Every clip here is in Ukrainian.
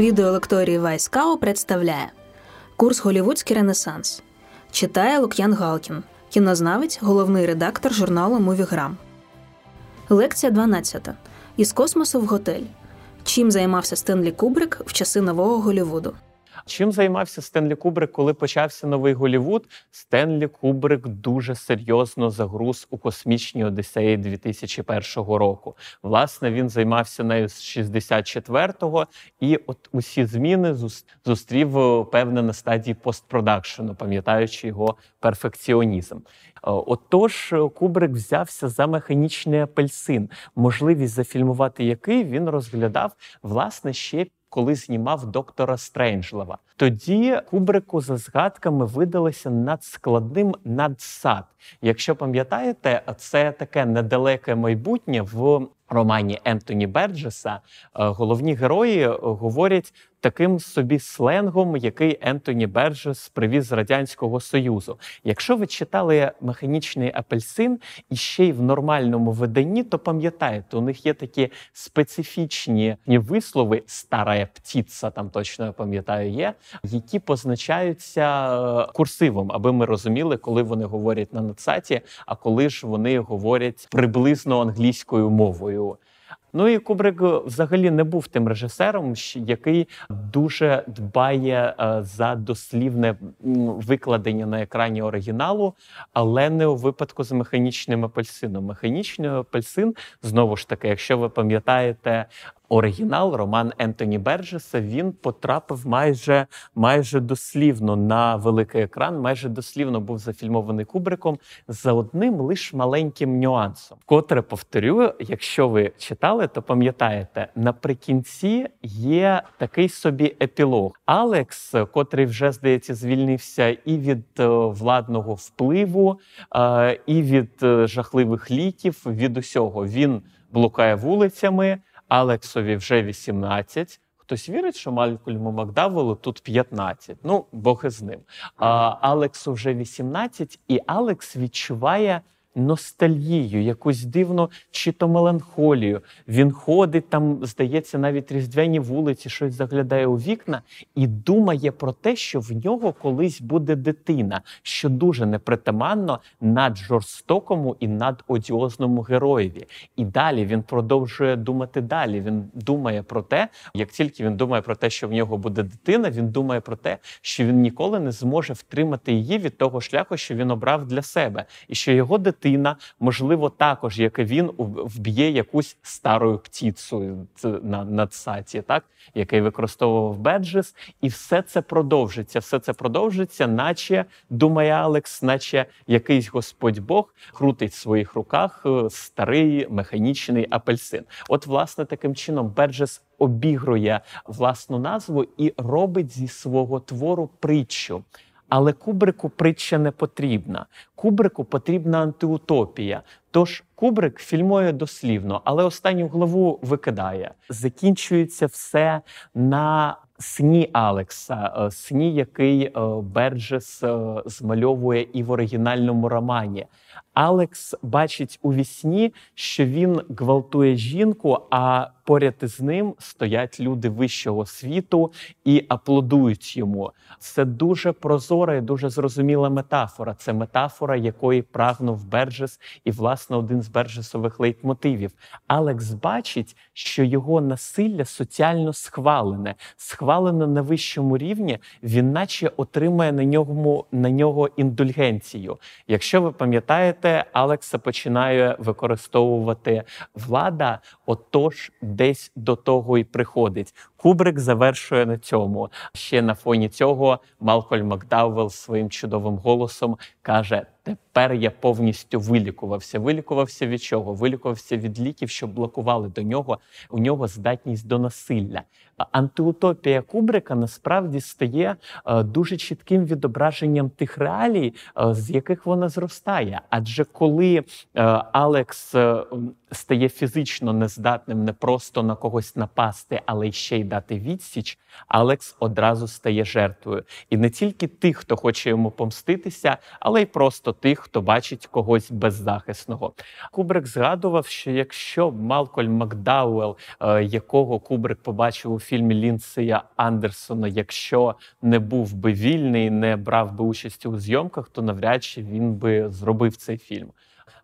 Відеолекторії Вайскао представляє Курс Голівудський Ренесанс. Читає Лук'ян Галкін, кінознавець, головний редактор журналу Мувіграм. Лекція 12. Із космосу в готель. Чим займався Стенлі Кубрик в часи нового Голівуду? Чим займався Стенлі Кубрик, коли почався новий Голівуд? Стенлі Кубрик дуже серйозно загруз у космічній Одіссеї 2001 року. Власне, він займався нею з 64-го, і от усі зміни зустрів е, певне на стадії постпродакшену, пам'ятаючи його перфекціонізм. Е, отож, Кубрик взявся за механічний апельсин, можливість зафільмувати який він розглядав власне ще коли знімав доктора Стренджлова. Тоді Кубрику за згадками видалося надскладним надсад. Якщо пам'ятаєте, це таке недалеке майбутнє в романі Ентоні Берджеса. Е, головні герої говорять таким собі сленгом, який Ентоні Берджес привіз з радянського союзу. Якщо ви читали механічний апельсин і ще й в нормальному виданні, то пам'ятаєте, у них є такі специфічні вислови стара птіца, там точно я пам'ятаю, є, які позначаються е, курсивом, аби ми розуміли, коли вони говорять на надсаті, а коли ж вони говорять приблизно англійською мовою. Ну і Кубрик взагалі не був тим режисером, який дуже дбає е, за дослівне викладення на екрані оригіналу, але не у випадку з механічним апельсином. Механічний апельсин знову ж таки, якщо ви пам'ятаєте оригінал, роман Ентоні Берджеса, він потрапив майже майже дослівно на великий екран, майже дослівно був зафільмований Кубриком за одним лише маленьким нюансом. Котре повторюю, якщо ви читали, то пам'ятаєте, наприкінці є такий собі епілог. Алекс, котрий вже здається, звільнився і від е, владного впливу, е, і від е, жахливих ліків, від усього він блукає вулицями. Алексові вже 18. Хтось вірить, що Малькольму Макдавелу тут 15. Ну, Бог із ним. А Алексу вже 18, і Алекс відчуває ностальгію, якусь дивну чи то меланхолію. Він ходить там, здається, навіть різдвяні вулиці, щось заглядає у вікна і думає про те, що в нього колись буде дитина, що дуже непритаманно над жорстокому і над одіозному героєві. І далі він продовжує думати далі. Він думає про те, як тільки він думає про те, що в нього буде дитина, він думає про те, що він ніколи не зможе втримати її від того шляху, що він обрав для себе, і що його дитина дитина, можливо, також як він вб'є якусь старою птіцею на надсаті, так який використовував Беджес, і все це продовжиться. Все це продовжиться, наче думає Алекс, наче якийсь Господь Бог крутить в своїх руках е, старий механічний апельсин. От, власне, таким чином Беджес обігрує власну назву і робить зі свого твору притчу. Але Кубрику притча не потрібна. Кубрику потрібна антиутопія. Тож Кубрик фільмує дослівно, але останню главу викидає. Закінчується все на сні Алекса, е, сні, який е, Берджес е, змальовує і в оригінальному романі. Алекс бачить у вісні, що він гвалтує жінку, а поряд із ним стоять люди вищого світу і аплодують йому. Це дуже прозора і дуже зрозуміла метафора. Це метафора, якої прагнув Берджес, і власне один з Берджесових лейтмотивів. Алекс бачить, що його насилля соціально схвалене, схвалене на вищому рівні. Він, наче, отримає на ньому на нього індульгенцію. Якщо ви пам'ятаєте, Алекса починає використовувати влада, отож десь до того і приходить. Кубрик завершує на цьому. Ще на фоні цього Малкольм Макдауелл своїм чудовим голосом каже: Тепер я повністю вилікувався. Вилікувався від чого? Вилікувався від ліків, що блокували до нього у нього здатність до насилля. Антиутопія Кубрика насправді стає е, дуже чітким відображенням тих реалій, е, з яких вона зростає. Адже коли е, Алекс стає фізично нездатним не просто на когось напасти, але ще й дати відсіч, Алекс одразу стає жертвою. І не тільки тих, хто хоче йому помститися, але й просто тих, хто бачить когось беззахисного. Кубрик згадував, що якщо Малкольм Макдауел, е, якого Кубрик побачив у фільмі Лінсея Андерсона, якщо не був би вільний, не брав би участі у зйомках, то навряд чи він би зробив цей фільм.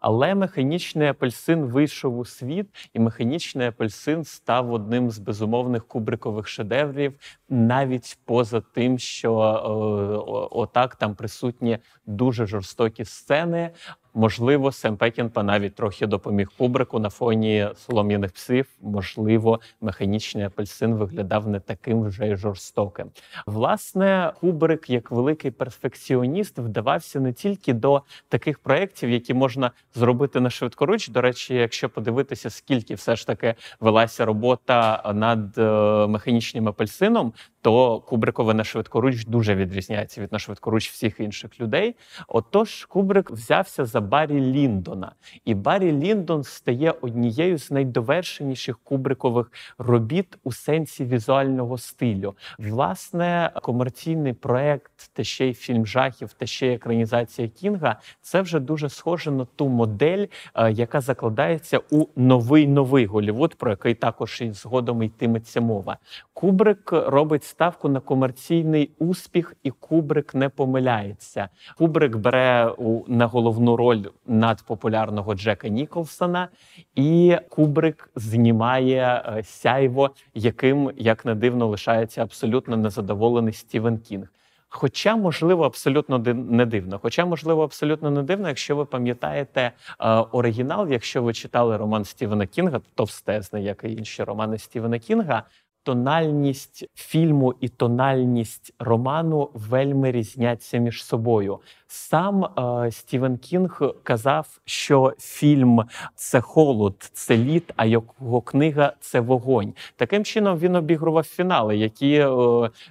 Але механічний апельсин вийшов у світ, і механічний апельсин став одним з безумовних кубрикових шедеврів, навіть поза тим, що о, отак там присутні дуже жорстокі сцени. Можливо, Сем Пекінпа навіть трохи допоміг Кубрику на фоні солом'яних псів. Можливо, механічний апельсин виглядав не таким вже й жорстоким. Власне, Кубрик, як великий перфекціоніст, вдавався не тільки до таких проєктів, які можна зробити на швидкоруч. До речі, якщо подивитися, скільки все ж таки велася робота над е, механічним апельсином, то Кубрикове на швидкоруч дуже відрізняється від на швидкоруч всіх інших людей. Отож, Кубрик взявся за Баррі Ліндона, і Баррі Ліндон стає однією з найдовершеніших кубрикових робіт у сенсі візуального стилю. Власне, комерційний проект, та ще й фільм жахів, та ще й екранізація Кінга це вже дуже схоже на ту модель, е, яка закладається у новий новий Голівуд, про який також і згодом йтиметься мова. Кубрик робить ставку на комерційний успіх, і Кубрик не помиляється. Кубрик бере на головну роль надпопулярного Джека Ніколсона, і Кубрик знімає е, сяйво, яким як не дивно лишається абсолютно незадоволений Стівен Кінг. Хоча, можливо, абсолютно не дивно. Хоча, можливо, абсолютно не дивно, якщо ви пам'ятаєте е, оригінал, якщо ви читали роман Стівена Кінга, товстезний, як і інші романи Стівена Кінга, тональність фільму і тональність роману вельми різняться між собою. Сам е, Стівен Кінг казав, що фільм це холод, це лід, а його книга це вогонь. Таким чином він обігрував фінали, які е,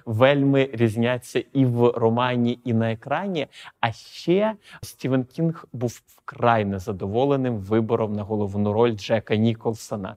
вельми різняться і в романі, і на екрані. А ще Стівен Кінг був вкрай незадоволеним вибором на головну роль Джека Ніколсона.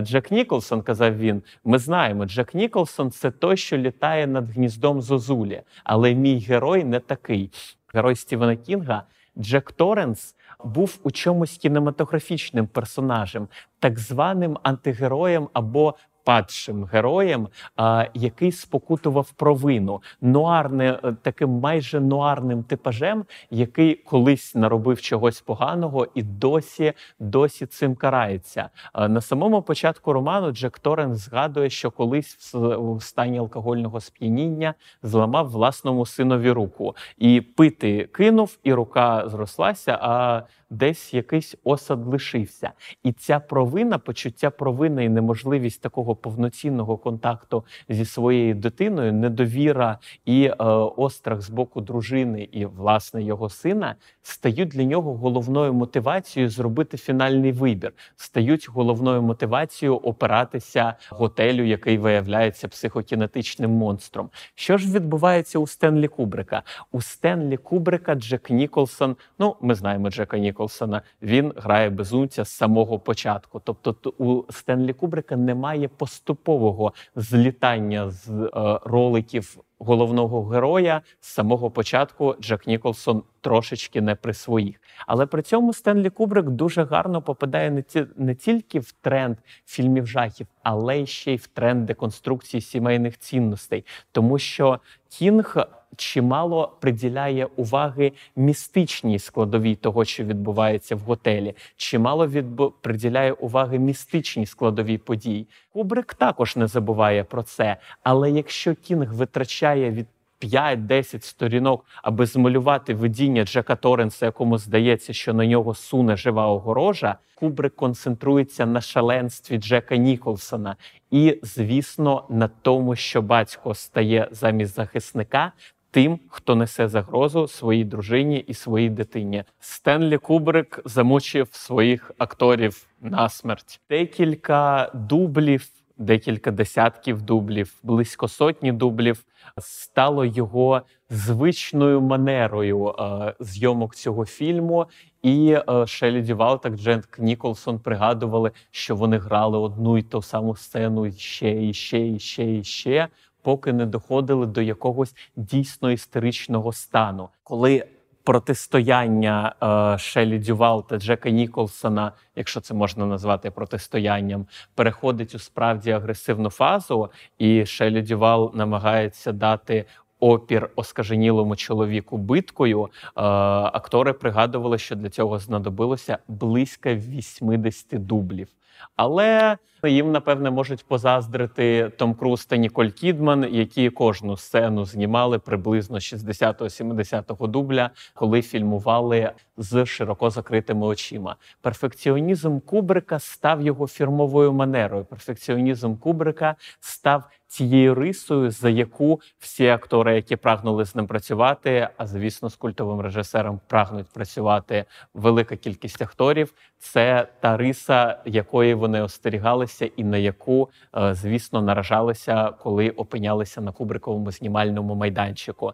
Джек Ніколсон казав він: ми знаємо, Джек Ніколсон це той, що літає над гніздом Зозулі, але мій герой не такий герой Стівена Кінга, Джек Торренс був у чомусь кінематографічним персонажем, так званим антигероєм або падшим героєм, а, який спокутував провину, нуарне е, таким майже нуарним типажем, який колись наробив чогось поганого і досі досі цим карається. А, на самому початку роману Джек Торрен згадує, що колись в стані алкогольного сп'яніння зламав власному синові руку і пити кинув, і рука зрослася. а десь якийсь осад лишився. І ця провина, почуття провини і неможливість такого повноцінного контакту зі своєю дитиною, недовіра і е, острах з боку дружини і власне його сина стають для нього головною мотивацією зробити фінальний вибір, стають головною мотивацією опиратися готелю, який виявляється психокінетичним монстром. Що ж відбувається у Стенлі Кубрика? У Стенлі Кубрика Джек Ніколсон. Ну, ми знаємо Джека Ніколсона, Ніколсона, він грає безумця з самого початку. Тобто, у Стенлі Кубрика немає поступового злітання з е, роликів головного героя з самого початку. Джек Ніколсон трошечки не при своїх. Але при цьому Стенлі Кубрик дуже гарно попадає не ті не тільки в тренд фільмів жахів, але й ще й в тренд деконструкції сімейних цінностей, тому що Кінг чимало приділяє уваги містичній складовій того, що відбувається в готелі, чимало відб... приділяє уваги містичній складовій подій. Кубрик також не забуває про це. Але якщо Кінг витрачає від 5-10 сторінок, аби змалювати видіння Джека Торренса, якому здається, що на нього суне жива огорожа. Кубрик концентрується на шаленстві Джека Ніколсона і, звісно, на тому, що батько стає замість захисника тим, хто несе загрозу своїй дружині і своїй дитині. Стенлі Кубрик замучив своїх акторів на смерть. Декілька дублів декілька десятків дублів, близько сотні дублів, стало його звичною манерою е, зйомок цього фільму. І е, Шелі Дювал та Джент Ніколсон пригадували, що вони грали одну й ту саму сцену ще і ще, і ще, і ще, поки не доходили до якогось дійсно історичного стану, коли протистояння е, Шелі Дювал та Джека Ніколсона, якщо це можна назвати протистоянням, переходить у справді агресивну фазу, і Шелі Дювал намагається дати. Опір оскаженілому чоловіку биткою. Е, актори пригадували, що для цього знадобилося близько 80 дублів. Але їм, напевне, можуть позаздрити Том Круз та Ніколь Кідман, які кожну сцену знімали приблизно 60-70-го дубля, коли фільмували з широко закритими очима. Перфекціонізм Кубрика став його фірмовою манерою. Перфекціонізм Кубрика став цією рисою, за яку всі актори, які прагнули з ним працювати, а звісно, з культовим режисером прагнуть працювати велика кількість акторів. Це та риса, якої вони остерігалися, і на яку, е, звісно, наражалися, коли опинялися на кубриковому знімальному майданчику.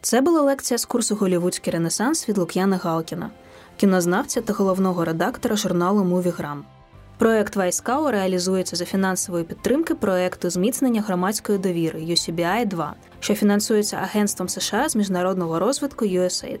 Це була лекція з курсу Голівудський Ренесанс від Лук'яна Галкіна, кінознавця та головного редактора журналу Мувіграм. Проект Вайскау реалізується за фінансової підтримки проекту зміцнення громадської довіри UCBI 2 що фінансується Агентством США з міжнародного розвитку USAID.